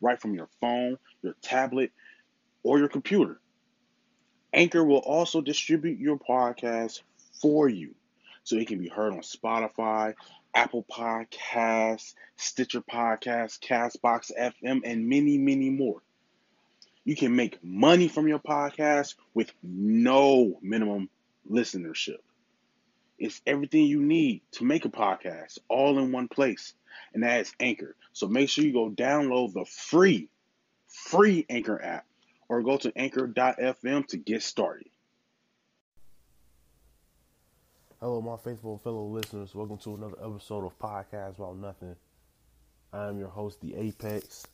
right from your phone, your tablet, or your computer. Anchor will also distribute your podcast for you so it can be heard on Spotify, Apple Podcasts, Stitcher Podcasts, Castbox FM, and many, many more. You can make money from your podcast with no minimum listenership. It's everything you need to make a podcast all in one place, and that is Anchor. So make sure you go download the free, free Anchor app or go to anchor.fm to get started. Hello, my faithful fellow listeners. Welcome to another episode of Podcast About Nothing. I am your host, The Apex,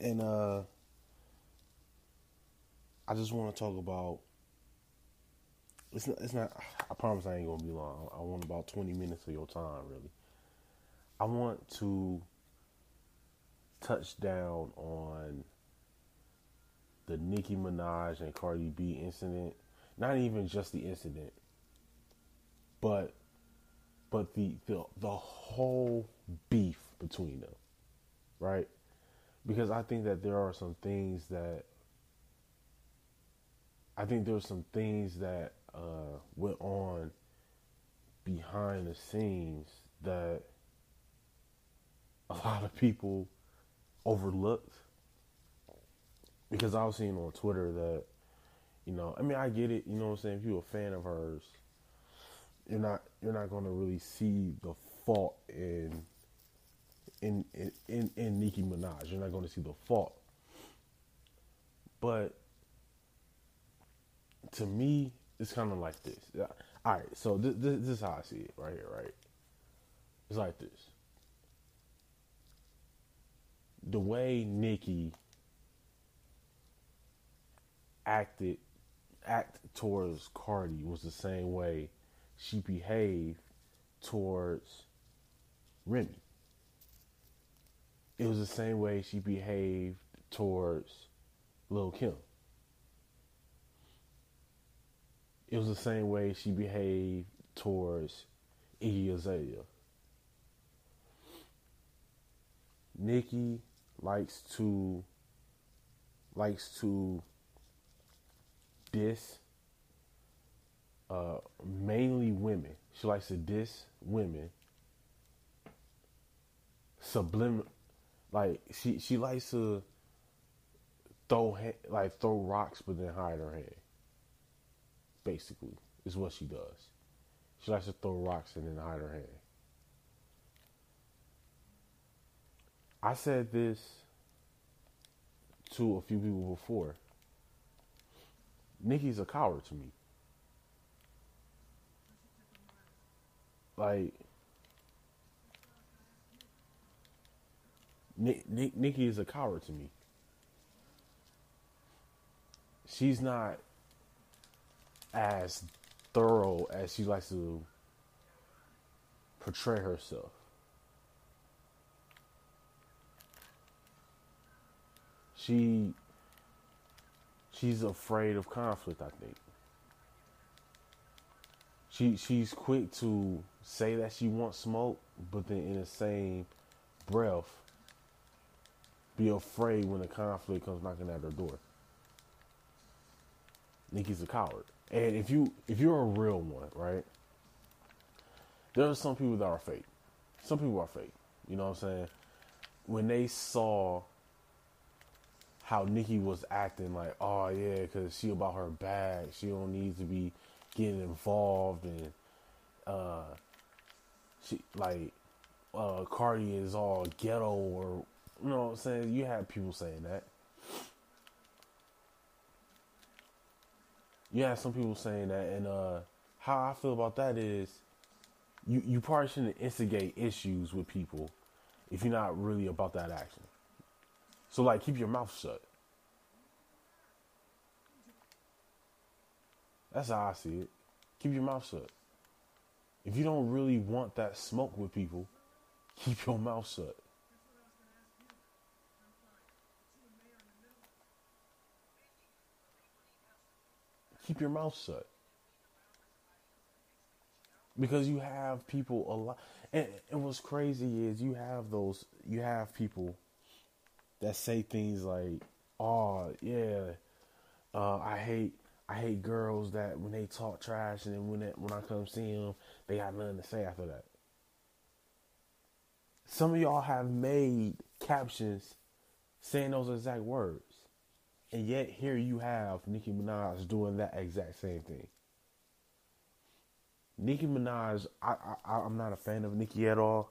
and uh, I just want to talk about. It's not. It's not. I promise I ain't gonna be long. I want about twenty minutes of your time, really. I want to touch down on the Nicki Minaj and Cardi B incident. Not even just the incident, but but the the the whole beef between them, right? Because I think that there are some things that I think there's some things that uh, went on behind the scenes that a lot of people overlooked. Because I was seeing on Twitter that you know I mean I get it you know what I'm saying? If you're a fan of hers you're not you're not going to really see the fault in in in in, in Nicki Minaj. You're not going to see the fault. But to me it's kind of like this all right so this, this, this is how I see it right here right it's like this the way Nicki acted act towards Cardi was the same way she behaved towards Remy. It was the same way she behaved towards Lil Kim. It was the same way she behaved towards Iggy Azalea. Nicki likes to likes to diss uh, mainly women. She likes to diss women. Sublim, like she she likes to throw like throw rocks but then hide her head. Basically, is what she does. She likes to throw rocks and then hide her hand. I said this to a few people before. Nicki's a coward to me. Like Nick, Nick, Nicki is a coward to me. She's not as thorough as she likes to portray herself. She she's afraid of conflict, I think. She she's quick to say that she wants smoke, but then in the same breath be afraid when the conflict comes knocking at her door. Nicki's a coward. And if you if you're a real one, right? There are some people that are fake. Some people are fake. You know what I'm saying? When they saw how Nicki was acting, like, oh yeah, because she about her bag, she don't need to be getting involved, and uh, she like uh, Cardi is all ghetto, or you know what I'm saying? You have people saying that. You have some people saying that, and uh, how I feel about that is, you you probably shouldn't instigate issues with people if you're not really about that action. So like, keep your mouth shut. That's how I see it. Keep your mouth shut. If you don't really want that smoke with people, keep your mouth shut. Keep your mouth shut. Because you have people a lot and, and what's crazy is you have those you have people that say things like, "Oh yeah, uh, I hate I hate girls that when they talk trash and then when it, when I come see them, they got nothing to say after that." Some of y'all have made captions saying those exact words, and yet here you have Nicki Minaj doing that exact same thing. Nicki Minaj, I, I I'm not a fan of Nicki at all.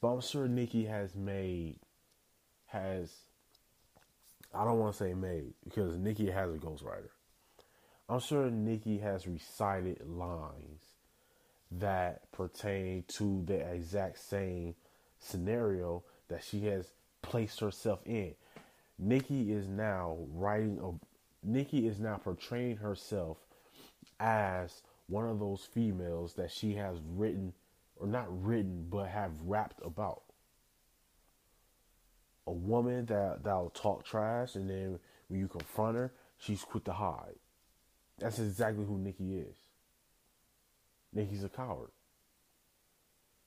But I'm sure Nicki has made has I don't want to say made because Nicki has a ghostwriter. I'm sure Nicki has recited lines that pertain to the exact same scenario that she has placed herself in. Nicki is now writing a Nicki is now portraying herself as one of those females that she has written or not written but have rapped about. A woman that that'll talk trash and then when you confront her, she's quick to hide. That's exactly who Nicki is. Nicki's a coward.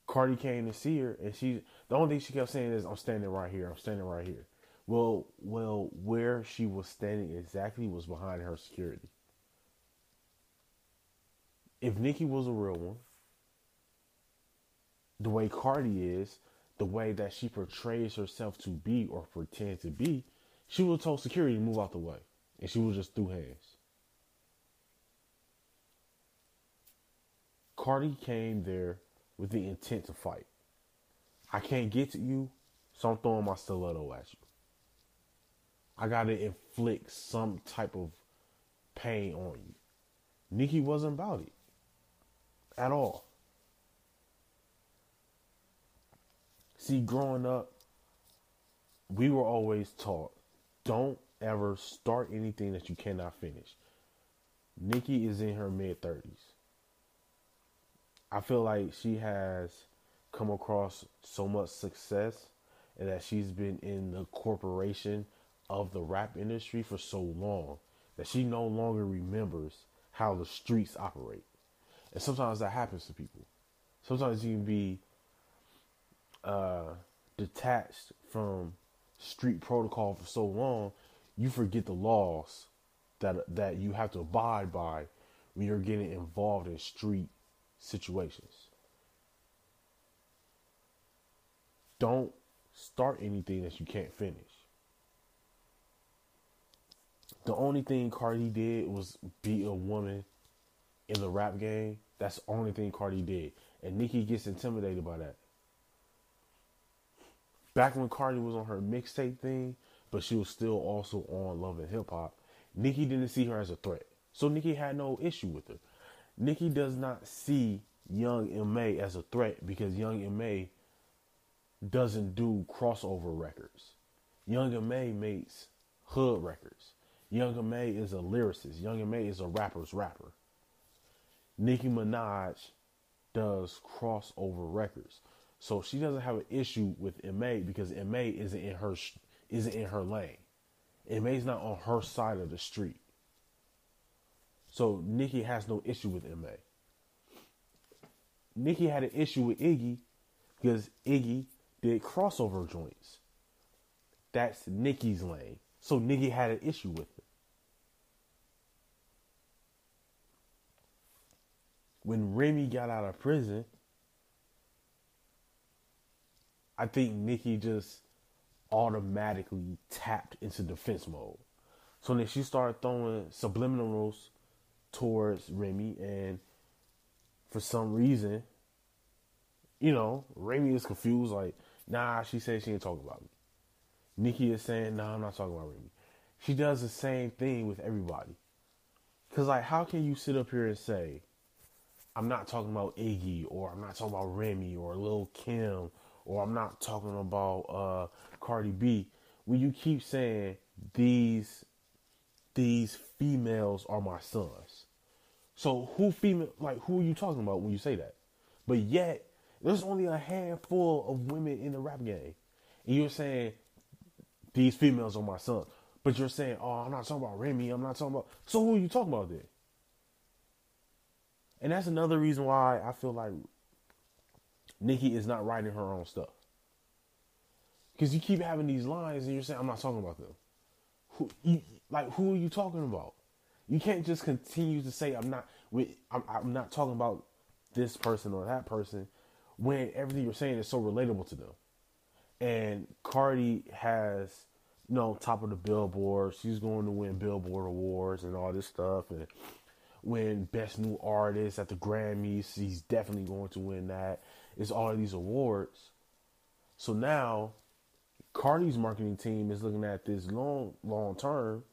Cardi came to see her and she the only thing she kept saying is I'm standing right here, I'm standing right here. Well well where she was standing exactly was behind her security if Nicki was a real one, the way Cardi is, the way that she portrays herself to be or pretend to be, she would have told security to move out the way. And she would just threw hands. Cardi came there with the intent to fight. I can't get to you, so I'm throwing my stiletto at you. I gotta inflict some type of pain on you. Nicki wasn't about it at all. See, growing up, we were always taught don't ever start anything that you cannot finish. Nicki is in her mid 30s. I feel like she has come across so much success and that she's been in the corporation of the rap industry for so long that she no longer remembers how the streets operate. And sometimes that happens to people. Sometimes you can be uh, detached from street protocol for so long, you forget the laws that that you have to abide by when you're getting involved in street situations. Don't start anything that you can't finish. The only thing Cardi did was be a woman in the rap game. That's the only thing Cardi did. And Nicki gets intimidated by that. Back when Cardi was on her mixtape thing, but she was still also on Love and Hip Hop, Nicki didn't see her as a threat. So Nicki had no issue with her. Nicki does not see Young M.A as a threat because Young M.A doesn't do crossover records. Young M.A makes hood records. Young M.A is a lyricist. Young M.A is a rapper's rapper. Nicki Minaj does crossover records. So she doesn't have an issue with MA because MA isn't in her isn't in her lane. MA's not on her side of the street. So Nicki has no issue with MA. Nicki had an issue with Iggy because Iggy did crossover joints. That's Nicki's lane. So Nicki had an issue with it. When Remy got out of prison, I think Nicki just automatically tapped into defense mode. So then she started throwing subliminals towards Remy, and for some reason, you know, Remy is confused. Like, nah, she said she ain't talking about me. Nicki is saying, nah, I'm not talking about Remy. She does the same thing with everybody. Cause like, how can you sit up here and say, I'm not talking about Iggy, or I'm not talking about Remy, or Lil Kim, or I'm not talking about uh, Cardi B, when you keep saying these these females are my sons. So who female like who are you talking about when you say that? But yet there's only a handful of women in the rap game. And you're saying these females are my sons. But you're saying, oh, I'm not talking about Remy. I'm not talking about. So who are you talking about then? And that's another reason why I feel like Nicki is not writing her own stuff. Because you keep having these lines and you're saying, I'm not talking about them. Who, you, like, who are you talking about? You can't just continue to say, I'm not, I'm, I'm not talking about this person or that person when everything you're saying is so relatable to them. And Cardi has, you know, top of the billboard. She's going to win Billboard awards and all this stuff. And win Best New Artist at the Grammys. He's definitely going to win that. It's all of these awards. So now Cardi's marketing team is looking at this long, long term.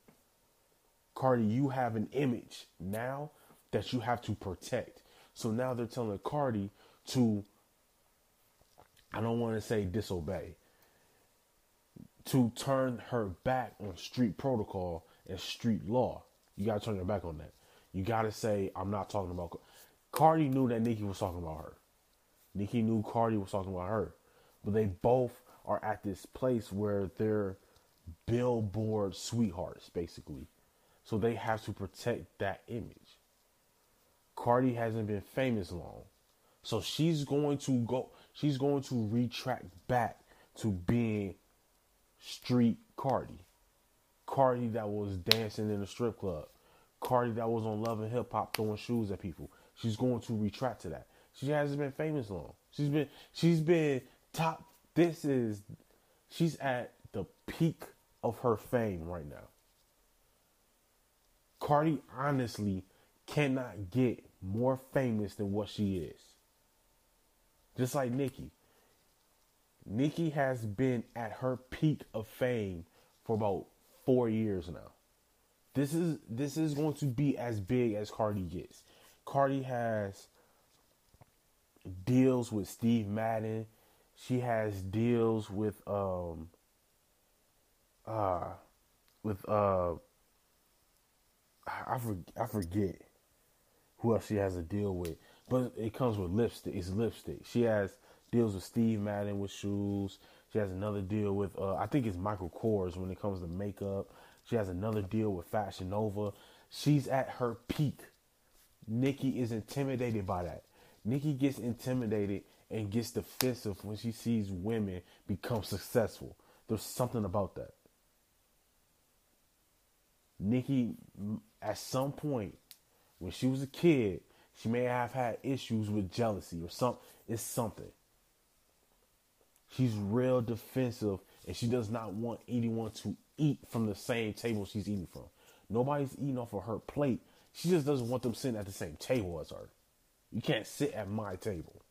Cardi, you have an image now that you have to protect. So now they're telling Cardi to, I don't want to say disobey, to turn her back on street protocol and street law. You got to turn your back on that. You got to say, I'm not talking about. Cardi knew that Nicki was talking about her. Nicki knew Cardi was talking about her. But they both are at this place where they're billboard sweethearts, basically. So they have to protect that image. Cardi hasn't been famous long. So she's going to go she's going to retract back to being street Cardi. Cardi that was dancing in a strip club. Cardi that was on Love and Hip Hop throwing shoes at people. She's going to retract to that. She hasn't been famous long. She's been she's been top this is she's at the peak of her fame right now. Cardi honestly cannot get more famous than what she is. Just like Nicki. Nicki has been at her peak of fame for about four years now. This is this is going to be as big as Cardi gets. Cardi has deals with Steve Madden she has deals with um uh with uh I for, I forget who else she has a deal with, but it comes with lipstick. It's lipstick. She has deals with Steve Madden with shoes. She has another deal with uh, I think it's Michael Kors when it comes to makeup. She has another deal with Fashion Nova. She's at her peak. Nicki is intimidated by that. Nicki gets intimidated and gets defensive when she sees women become successful. There's something about that. Nicki, at some point, when she was a kid, she may have had issues with jealousy or something. It's something. She's real defensive and she does not want anyone to eat from the same table she's eating from. Nobody's eating off of her plate. She just doesn't want them sitting at the same table as her. You can't sit at my table.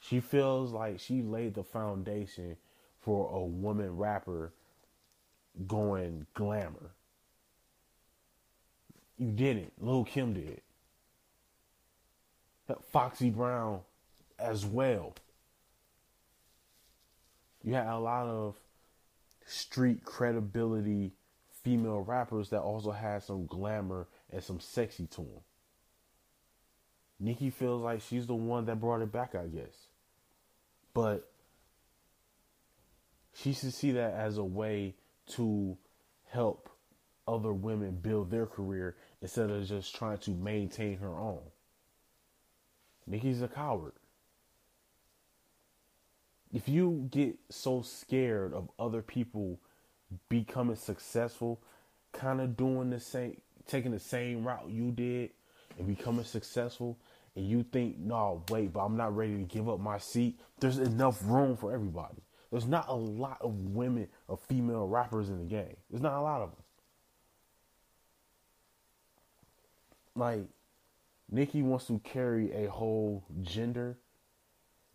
She feels like she laid the foundation for a woman rapper going glamour. You didn't. Lil Kim did. Foxy Brown as well. You had a lot of street credibility female rappers that also had some glamour and some sexy to them. Nicki feels like she's the one that brought it back, I guess. But she should see that as a way to help other women build their career instead of just trying to maintain her own. Nicki's a coward. If you get so scared of other people becoming successful, kind of doing the same, taking the same route you did and becoming successful, and you think, no, wait, but I'm not ready to give up my seat, there's enough room for everybody. There's not a lot of women or female rappers in the game. There's not a lot of them. Like, Nicki wants to carry a whole gender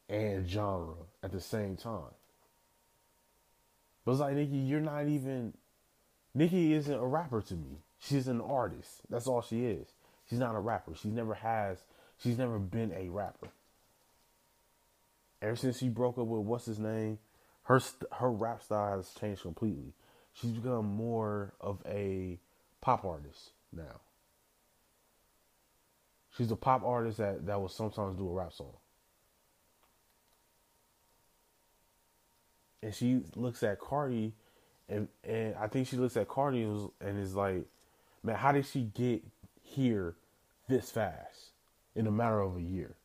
and genre at the same time. But it's like, Nicki, you're not even. Nicki isn't a rapper to me. She's an artist. That's all she is. She's not a rapper. She never has. She's never been a rapper. Ever since she broke up with what's his name, her her rap style has changed completely. She's become more of a pop artist now. She's a pop artist that, that will sometimes do a rap song. And she looks at Cardi and and I think she looks at Cardi and, is like, man, how did she get here this fast in a matter of a year?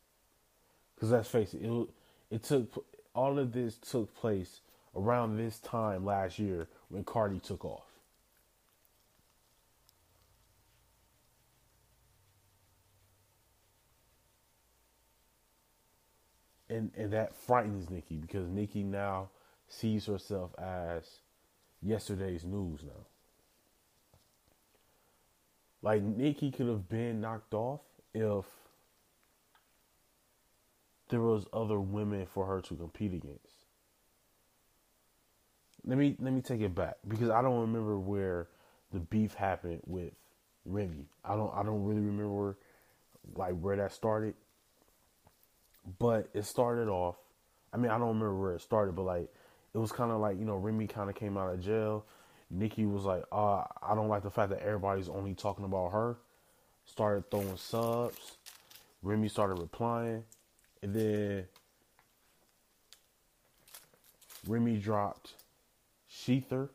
Because let's face it, it, it took all of this took place around this time last year when Cardi took off. and and that frightens Nicki because Nicki now sees herself as yesterday's news now. Like Nicki could have been knocked off if there was other women for her to compete against. Let me let me take it back because I don't remember where the beef happened with Remy. I don't I don't really remember like where that started. But it started off. I mean, I don't remember where it started, but like it was kind of like you know Remy kind of came out of jail. Nicki was like, uh, I don't like the fact that everybody's only talking about her. Started throwing subs. Remy started replying, and then Remy dropped Shether.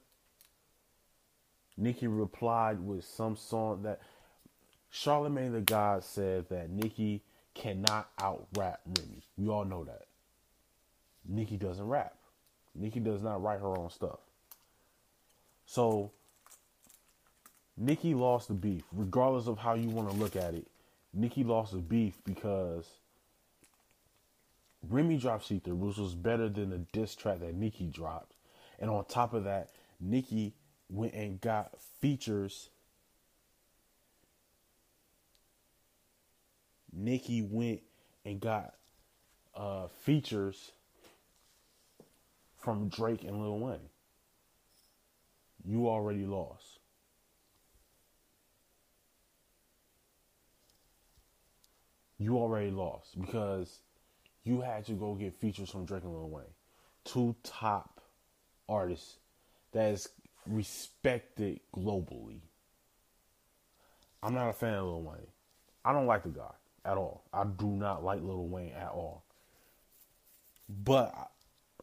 Nicki replied with some song that Charlemagne the God said that Nicki cannot out rap Remy. We all know that. Nicki doesn't rap. Nicki does not write her own stuff. So Nicki lost the beef, regardless of how you want to look at it. Nicki lost the beef because Remy dropped Shether, which was better than the diss track that Nicki dropped. And on top of that, Nicki went and got features Nicki went and got uh, features from Drake and Lil Wayne. You already lost. You already lost because you had to go get features from Drake and Lil Wayne, two top artists that is respected globally. I'm not a fan of Lil Wayne. I don't like the guy at all. I do not like Lil Wayne at all. But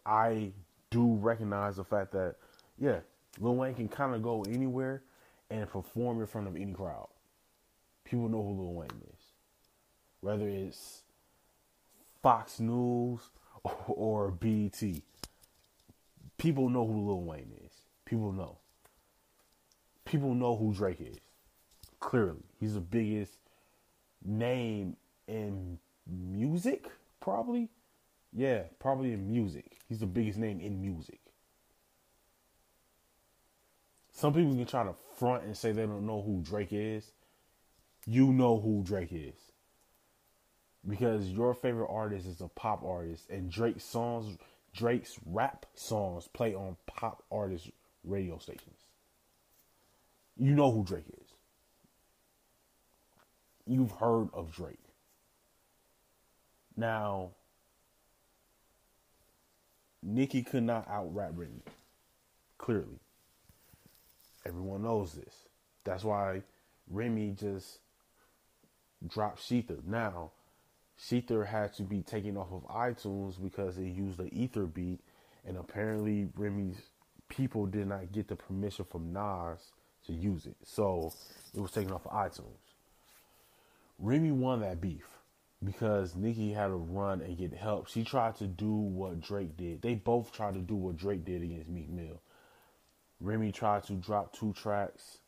I do recognize the fact that, yeah, Lil Wayne can kind of go anywhere and perform in front of any crowd. People know who Lil Wayne is. Whether it's Fox News or, BET. People know who Lil Wayne is. People know. People know who Drake is. Clearly. He's the biggest name in music, probably. Yeah, probably in music. He's the biggest name in music. Some people can try to front and say they don't know who Drake is. You know who Drake is. Because your favorite artist is a pop artist and Drake's songs Drake's rap songs play on pop artist radio stations. You know who Drake is you've heard of Drake. Now, Nicki could not out rap Britney. Clearly. Everyone knows this. That's why Remy just dropped Shether. Now, Shether had to be taken off of iTunes because it used the Ether beat, and apparently Remy's people did not get the permission from Nas to use it. So it was taken off of iTunes. Remy won that beef because Nicki had to run and get help. She tried to do what Drake did. They both tried to do what Drake did against Meek Mill. Remy tried to drop two tracks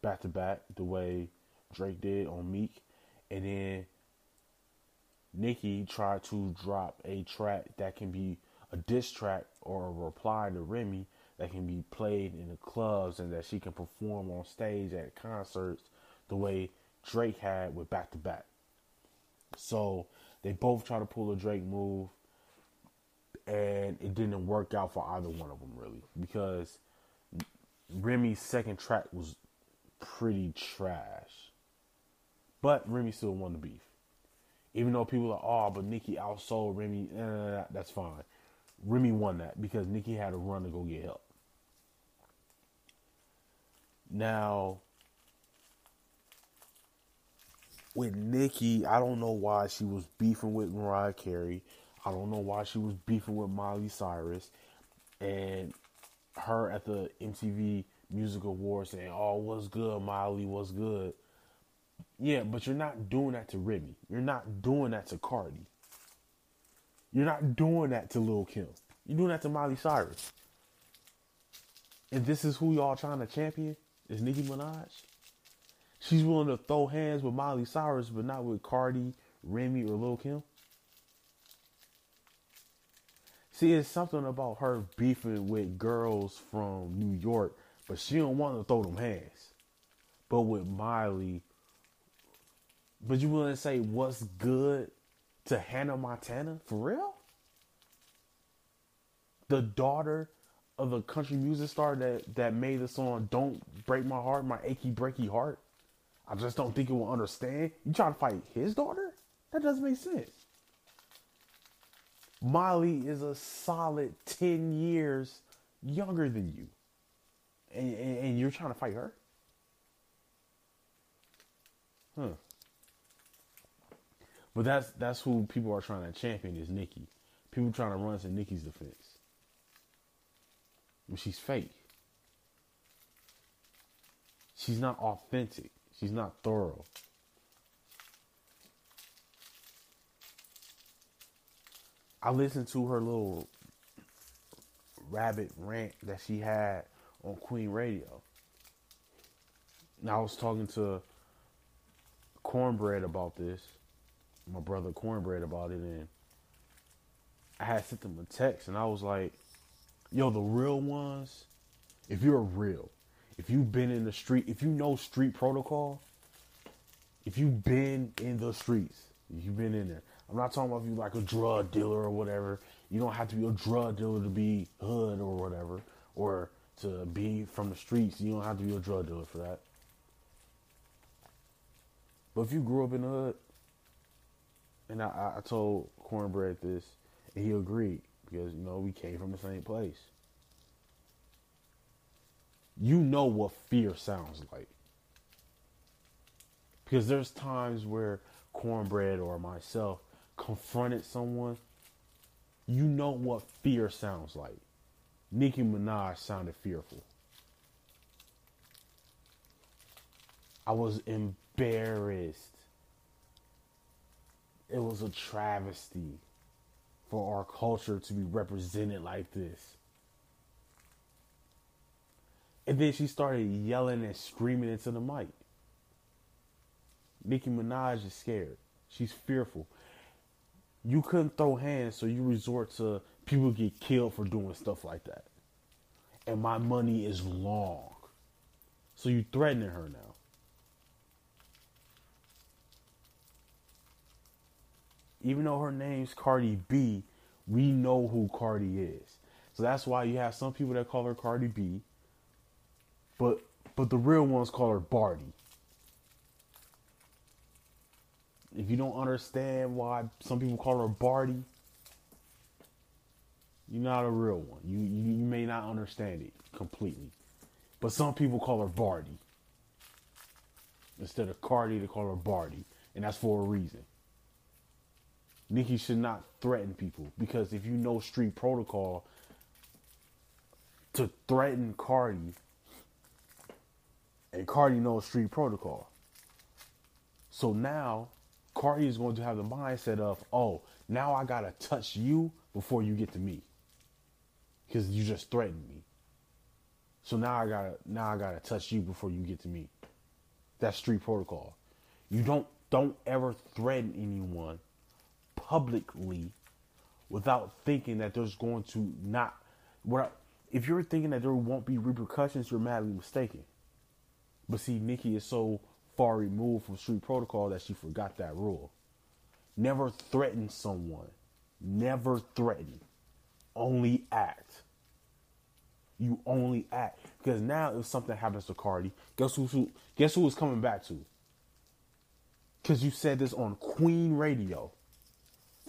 back to back the way Drake did on Meek. And then Nicki tried to drop a track that can be a diss track or a reply to Remy that can be played in the clubs and that she can perform on stage at concerts the way Drake had with back to back. So they both try to pull a Drake move and it didn't work out for either one of them really because Remy's second track was pretty trash. But Remy still won the beef. Even though people are, oh, but Nicki outsold Remy, eh, that's fine. Remy won that because Nicki had to run to go get help. Now, with Nicki, I don't know why she was beefing with Mariah Carey. I don't know why she was beefing with Miley Cyrus. And her at the MTV Music Awards saying, Oh, what's good, Miley, what's good? Yeah, but you're not doing that to Remy. You're not doing that to Cardi. You're not doing that to Lil Kim. You're doing that to Miley Cyrus. And this is who y'all trying to champion? Is Nicki Minaj? She's willing to throw hands with Miley Cyrus, but not with Cardi, Remy, or Lil Kim. See, it's something about her beefing with girls from New York, but she don't want to throw them hands. But with Miley, but you willing to say what's good to Hannah Montana for real? The daughter of a country music star that that made the song "Don't Break My Heart," my achy breaky heart. I just don't think it will understand. You trying to fight his daughter? That doesn't make sense. Molly is a solid 10 years younger than you. And, and, and you're trying to fight her? Huh. But that's that's who people are trying to champion is Nicki. People trying to run to Nicki's defense. But she's fake. She's not authentic. She's not thorough. I listened to her little rabbit rant that she had on Queen Radio. And I was talking to Cornbread about this, my brother Cornbread about it, and I had sent them a text, and I was like, "Yo, the real ones, if you're real, if you've been in the street, if you know street protocol, if you've been in the streets, you've been in there. I'm not talking about if you like a drug dealer or whatever. You don't have to be a drug dealer to be hood or whatever, or to be from the streets. You don't have to be a drug dealer for that. But if you grew up in the hood, and I, I told Cornbread this, and he agreed because you know we came from the same place you know what fear sounds like. Because there's times where cornbread or myself confronted someone, you know what fear sounds like. Nicki Minaj sounded fearful. I was embarrassed. It was a travesty for our culture to be represented like this. And then she started yelling and screaming into the mic. Nicki Minaj is scared. She's fearful. You couldn't throw hands, so you resort to people get killed for doing stuff like that. And my money is long. So you threatening her now. Even though her name's Cardi B, we know who Cardi is. So that's why you have some people that call her Cardi B but but the real ones call her Bardi. If you don't understand why some people call her Bardi, you're not a real one. You, you you may not understand it completely. But some people call her Bardi. Instead of Cardi, they call her Bardi. And that's for a reason. Nicki should not threaten people because if you know street protocol, to threaten Cardi, and Cardi knows street protocol. So now, Cardi is going to have the mindset of, oh, now I gotta touch you before you get to me, because you just threatened me. So now I gotta now I gotta touch you before you get to me. That's street protocol. You don't don't ever threaten anyone publicly without thinking that there's going to not what if you're thinking that there won't be repercussions, you're madly mistaken. But see, Nicki is so far removed from street protocol that she forgot that rule. Never threaten someone. Never threaten. Only act. You only act. Because now if something happens to Cardi, guess who, who guess who is coming back to? Because you said this on Queen Radio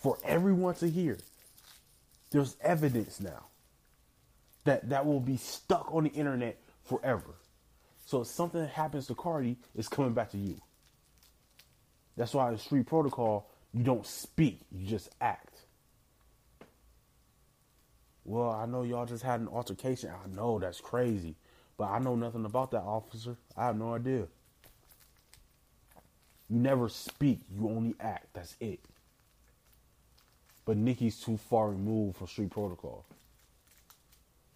for everyone to hear. There's evidence now that that will be stuck on the internet forever. So if something happens to Cardi, it's coming back to you. That's why in street protocol, you don't speak, you just act. Well, I know y'all just had an altercation. I know that's crazy, but I know nothing about that officer. I have no idea. You never speak, you only act. That's it. But Nicki's too far removed from street protocol.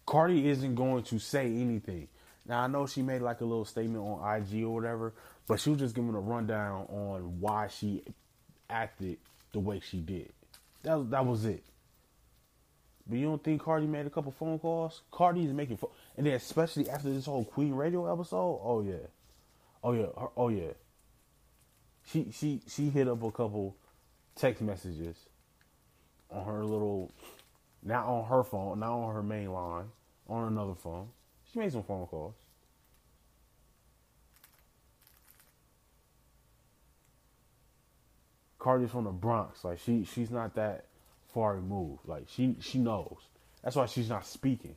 Cardi isn't going to say anything. Now I know she made like a little statement on IG or whatever, but she was just giving a rundown on why she acted the way she did. That that was it. But you don't think Cardi made a couple phone calls? Cardi is making and then especially after this whole Queen Radio episode. Oh yeah, oh yeah, her, oh yeah. She she she hit up a couple text messages on her little, not on her phone, not on her main line, on another phone. She made some phone calls. Cardi's from the Bronx. Like she she's not that far removed. Like she she knows. That's why she's not speaking.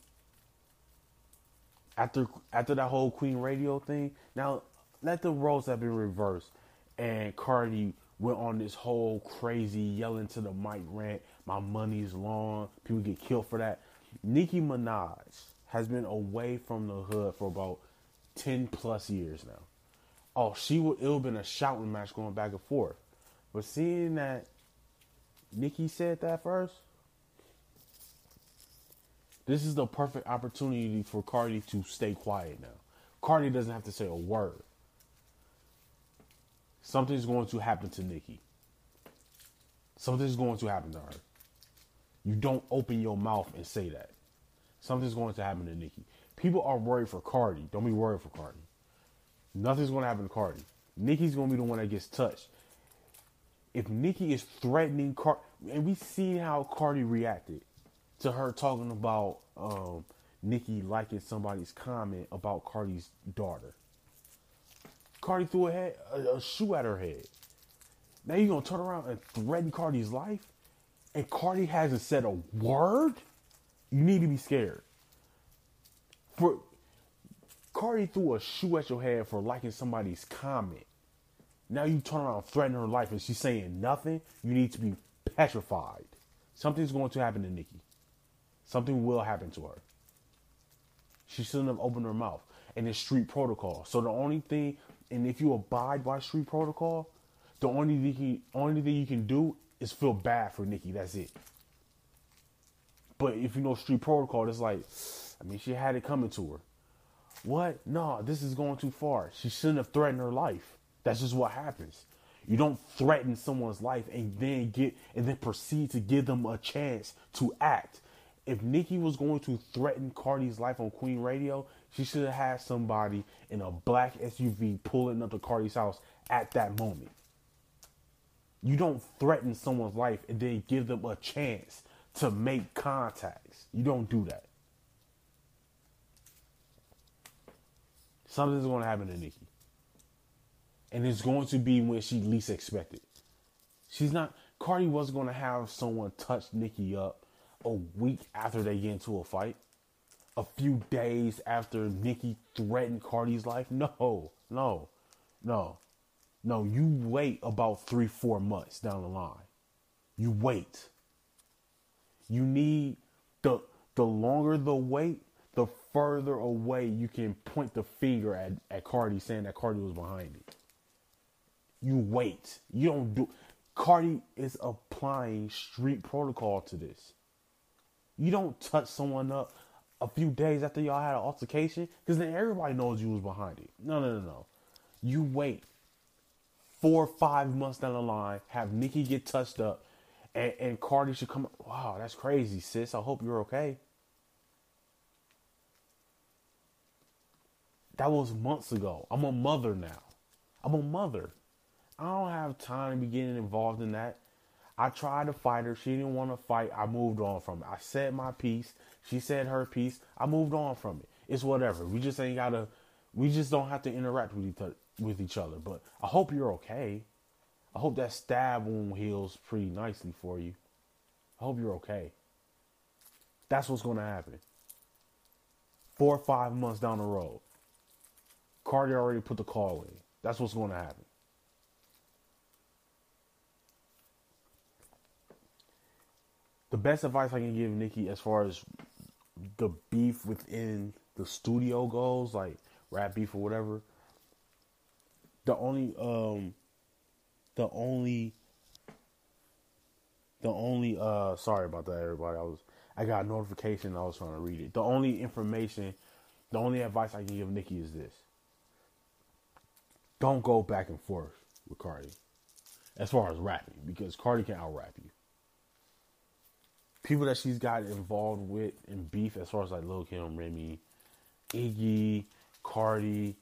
After after that whole Queen Radio thing, now let the roles have been reversed, and Cardi went on this whole crazy yelling to the mic rant. My money's long. People get killed for that. Nicki Minaj has been away from the hood for about ten plus years now. Oh, she would it would have been a shouting match going back and forth. But seeing that Nicki said that first, this is the perfect opportunity for Cardi to stay quiet now. Cardi doesn't have to say a word. Something's going to happen to Nicki. Something's going to happen to her. You don't open your mouth and say that. Something's going to happen to Nicki. People are worried for Cardi. Don't be worried for Cardi. Nothing's going to happen to Cardi. Nicki's going to be the one that gets touched if Nicki is threatening Cardi, and we seen how Cardi reacted to her talking about um, Nicki liking somebody's comment about Cardi's daughter. Cardi threw a, head, a, a shoe at her head. Now you're gonna turn around and threaten Cardi's life, and Cardi hasn't said a word. You need to be scared. For Cardi threw a shoe at your head for liking somebody's comment. Now you turn around threatening her life and she's saying nothing. You need to be petrified. Something's going to happen to Nicki. Something will happen to her. She shouldn't have opened her mouth. And it's street protocol. So the only thing, and if you abide by street protocol, the only thing, only thing you can do is feel bad for Nicki. That's it. But if you know street protocol, it's like, I mean, she had it coming to her. What? No, this is going too far. She shouldn't have threatened her life. That's just what happens. You don't threaten someone's life and then get and then proceed to give them a chance to act. If Nicki was going to threaten Cardi's life on Queen Radio, she should have had somebody in a black SUV pulling up to Cardi's house at that moment. You don't threaten someone's life and then give them a chance to make contacts. You don't do that. Something's going to happen to Nicki and it's going to be when she least expected. She's not. Cardi wasn't going to have someone touch Nicki up a week after they get into a fight, a few days after Nicki threatened Cardi's life. No, no, no, no. You wait about three, four months down the line. You wait. You need the the longer the wait, the further away you can point the finger at, at Cardi saying that Cardi was behind it. You wait. You don't do Cardi is applying street protocol to this. You don't touch someone up a few days after y'all had an altercation because then everybody knows you was behind it. No, no, no, no. You wait four or five months down the line, have Nicki get touched up, and, and Cardi should come. Wow, that's crazy, sis. I hope you're okay. That was months ago. I'm a mother now. I'm a mother. I don't have time to be getting involved in that. I tried to fight her. She didn't want to fight. I moved on from it. I said my piece. She said her piece. I moved on from it. It's whatever. We just ain't gotta. We just don't have to interact with each other. With each other. But I hope you're okay. I hope that stab wound heals pretty nicely for you. I hope you're okay. That's what's gonna happen. Four or five months down the road, Cardi already put the call in. That's what's gonna happen. the best advice I can give Nicki as far as the beef within the studio goes, like rap beef or whatever. The only um the only the only uh sorry about that everybody. I was I got a notification I was trying to read it. The only information the only advice I can give Nicki is this. Don't go back and forth with Cardi. As far as rapping, because Cardi can out rap you people that she's got involved with in beef, as far as like Lil Kim, Remy, Iggy, Cardi,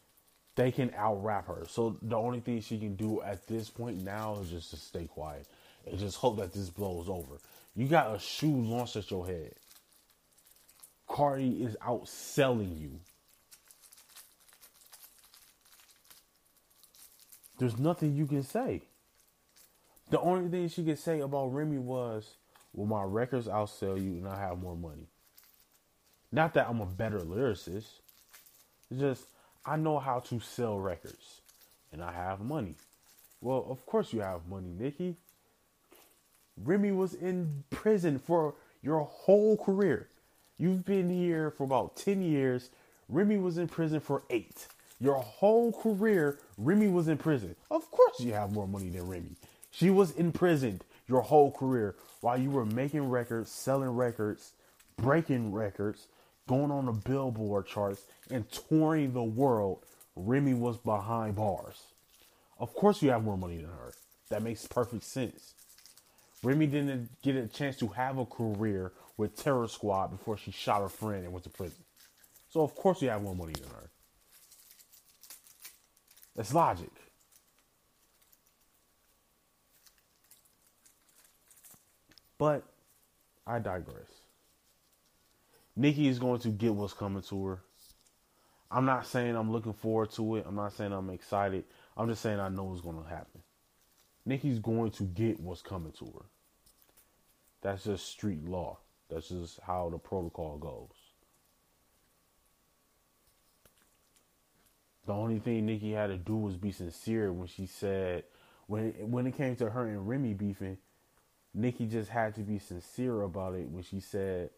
they can out rap her. So the only thing she can do at this point now is just to stay quiet and just hope that this blows over. You got a shoe launched at your head. Cardi is outselling you. There's nothing you can say. The only thing she could say about Remy was Will my records outsell you and I have more money? Not that I'm a better lyricist. It's just I know how to sell records and I have money. Well, of course you have money, Nicki. Remy was in prison for your whole career. You've been here for about 10 years. Remy was in prison for eight. Your whole career, Remy was in prison. Of course you have more money than Remy. She was imprisoned your whole career while you were making records, selling records, breaking records, going on the Billboard charts, and touring the world, Remy was behind bars. Of course, you have more money than her. That makes perfect sense. Remy didn't get a chance to have a career with Terror Squad before she shot her friend and went to prison. So, of course, you have more money than her. That's logic. But I digress. Nicki is going to get what's coming to her. I'm not saying I'm looking forward to it. I'm not saying I'm excited. I'm just saying I know what's going to happen. Nicki's going to get what's coming to her. That's just street law. That's just how the protocol goes. The only thing Nicki had to do was be sincere when she said when when it came to her and Remy beefing Nicki just had to be sincere about it when she said,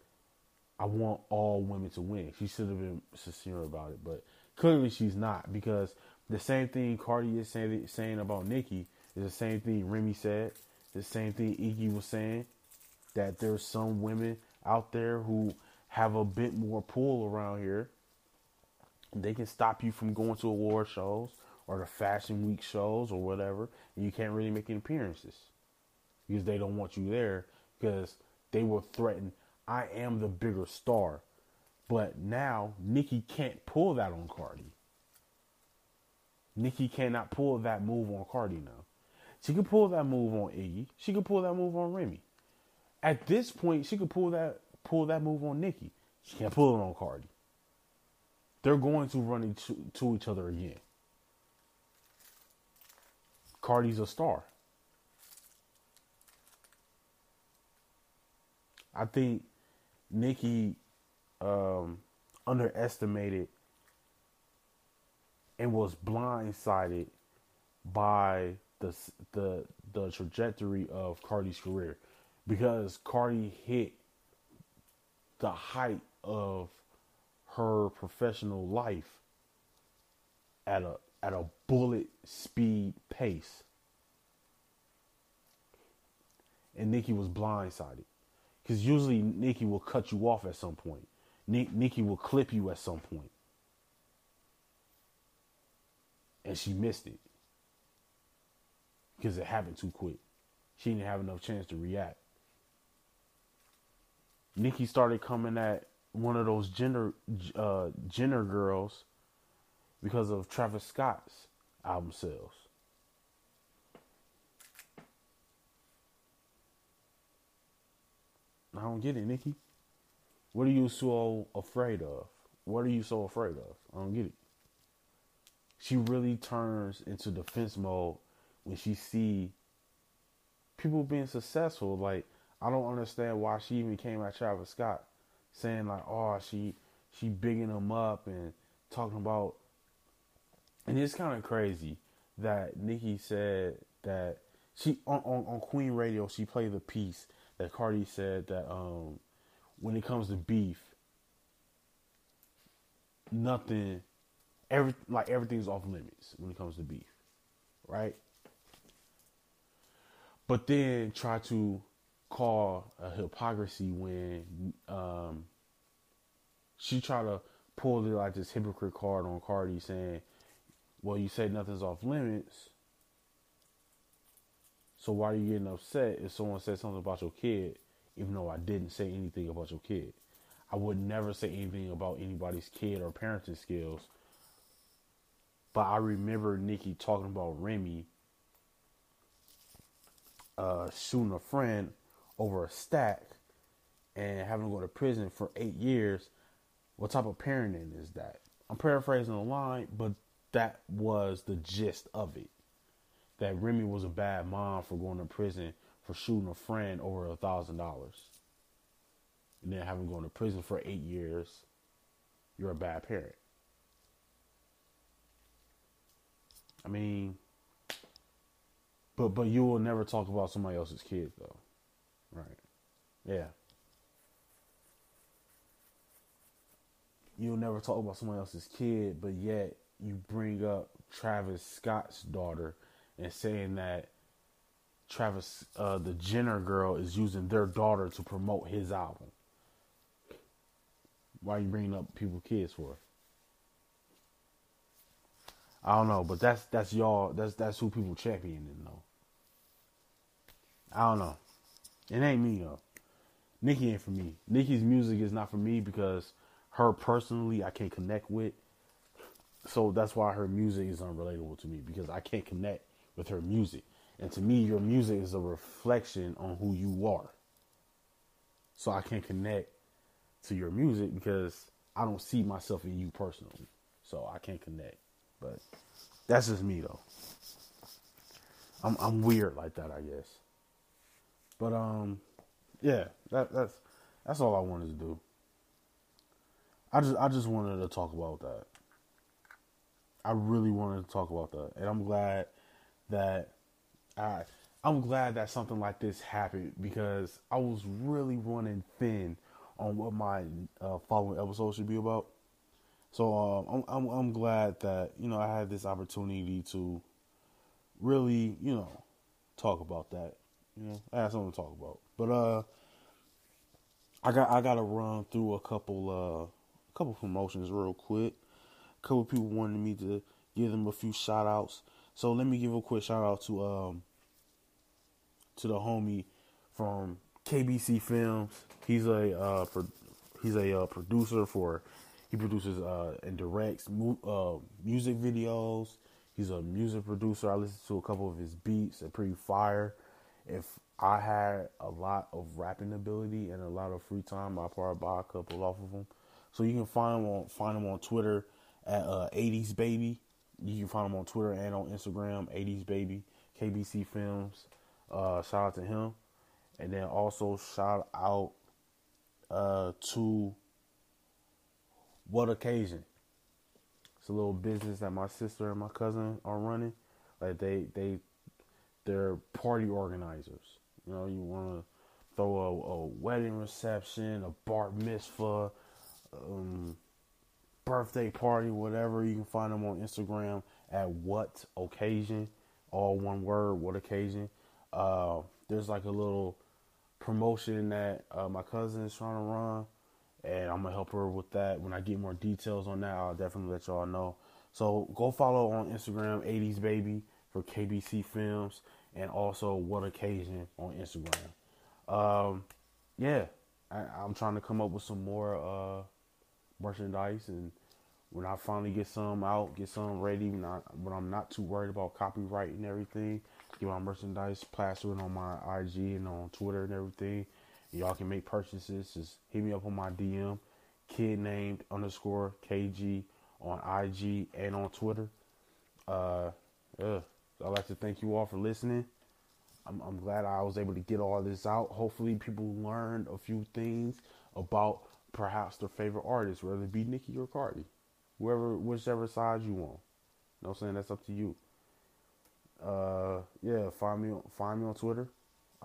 I want all women to win. She should have been sincere about it, but clearly she's not because the same thing Cardi is saying, saying about Nicki is the same thing Remy said, the same thing Iggy was saying, that there's some women out there who have a bit more pull around here. They can stop you from going to award shows or the fashion week shows or whatever, and you can't really make any appearances because they don't want you there because they will threatened. I am the bigger star. But now Nicki can't pull that on Cardi. Nicki cannot pull that move on Cardi now. She could pull that move on Iggy. She could pull that move on Remy. At this point, she could pull that pull that move on Nicki. She can't pull it on Cardi. They're going to run into to each other again. Cardi's a star. I think Nicki um, underestimated and was blindsided by the the the trajectory of Cardi's career because Cardi hit the height of her professional life at a at a bullet speed pace. And Nicki was blindsided. Because usually Nicki will cut you off at some point. Nicki will clip you at some point. And she missed it. Because it happened too quick. She didn't have enough chance to react. Nicki started coming at one of those Jenner uh, Jenner girls because of Travis Scott's album sales. I don't get it, Nicki. What are you so afraid of? What are you so afraid of? I don't get it. She really turns into defense mode when she see people being successful. Like I don't understand why she even came at Travis Scott saying like, oh, she she bigging him up and talking about. And it's kind of crazy that Nicki said that she on, on, on Queen Radio she played the piece that Cardi said that um, when it comes to beef, nothing, every like everything's off limits when it comes to beef, right? But then try to call a hypocrisy when um, she tried to pull the, like this hypocrite card on Cardi saying, "Well, you say nothing's off limits." So why are you getting upset if someone said something about your kid, even though I didn't say anything about your kid? I would never say anything about anybody's kid or parenting skills. But I remember Nicki talking about Remy uh, shooting a friend over a stack and having to go to prison for eight years. What type of parenting is that? I'm paraphrasing the line, but that was the gist of it that Remy was a bad mom for going to prison for shooting a friend over a thousand dollars. And then having gone to prison for eight years, you're a bad parent. I mean, but but you will never talk about somebody else's kids though, right? Yeah. You'll never talk about somebody else's kid, but yet you bring up Travis Scott's daughter and saying that Travis, uh, the Jenner girl, is using their daughter to promote his album. Why are you bringing up people kids for? I don't know, but that's that's y'all. That's that's who people championing though. I don't know. It ain't me though. Nicki ain't for me. Nicki's music is not for me because her personally I can't connect with. So that's why her music is unrelatable to me because I can't connect with her music. And to me, your music is a reflection on who you are. So I can't connect to your music because I don't see myself in you personally. So I can't connect. But that's just me though. I'm I'm weird like that, I guess. But um yeah, that that's that's all I wanted to do. I just I just wanted to talk about that. I really wanted to talk about that. And I'm glad that I I'm glad that something like this happened because I was really running thin on what my uh, following episode should be about. So um, I'm, I'm I'm glad that you know I had this opportunity to really you know talk about that. You know, I had something to talk about. But uh, I got I got to run through a couple uh couple promotions real quick. A couple people wanted me to give them a few shout outs. So let me give a quick shout out to um to the homie from KBC Films. He's a uh, pro- he's a uh, producer for he produces uh, and directs mu- uh, music videos. He's a music producer. I listen to a couple of his beats. They're pretty fire. If I had a lot of rapping ability and a lot of free time, I'd probably buy a couple off of them. So you can find him on find him on Twitter at uh, 80s Baby. You can find him on Twitter and on Instagram, 80s Baby, KBC Films. Uh, shout out to him. And then also shout out uh, to What Occasion. It's a little business that my sister and my cousin are running. Like they they they're party organizers. You know, you want to throw a, a, wedding reception, a bar mitzvah, um, birthday party, whatever. You can find them on Instagram at what occasion, all one word, what occasion. Uh, there's like a little promotion that uh, my cousin is trying to run, and I'm gonna help her with that. When I get more details on that, I'll definitely let y'all know. So go follow on Instagram, 80s Baby for KBC Films, and also What Occasion on Instagram. Um, yeah, I, am trying to come up with some more uh, merchandise, and when I finally get some out, get some ready, not, but I'm not too worried about copyright and everything. Get my merchandise plastered on my IG and on Twitter and everything. Y'all can make purchases. Just hit me up on my DM, kid named underscore KG on IG and on Twitter. Uh. I'd like to thank you all for listening. I'm, I'm glad I was able to get all this out. Hopefully, people learned a few things about perhaps their favorite artist, whether it be Nicki or Cardi, whoever, whichever side you want. What I'm saying? That's up to you. Uh, yeah, find me find me on Twitter,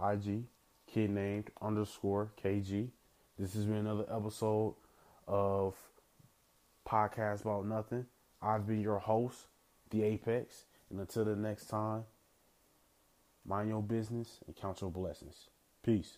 IG, kid named underscore KG. This has been another episode of Podcast About Nothing. I've been your host, The Apex. And until the next time, mind your business and count your blessings. Peace.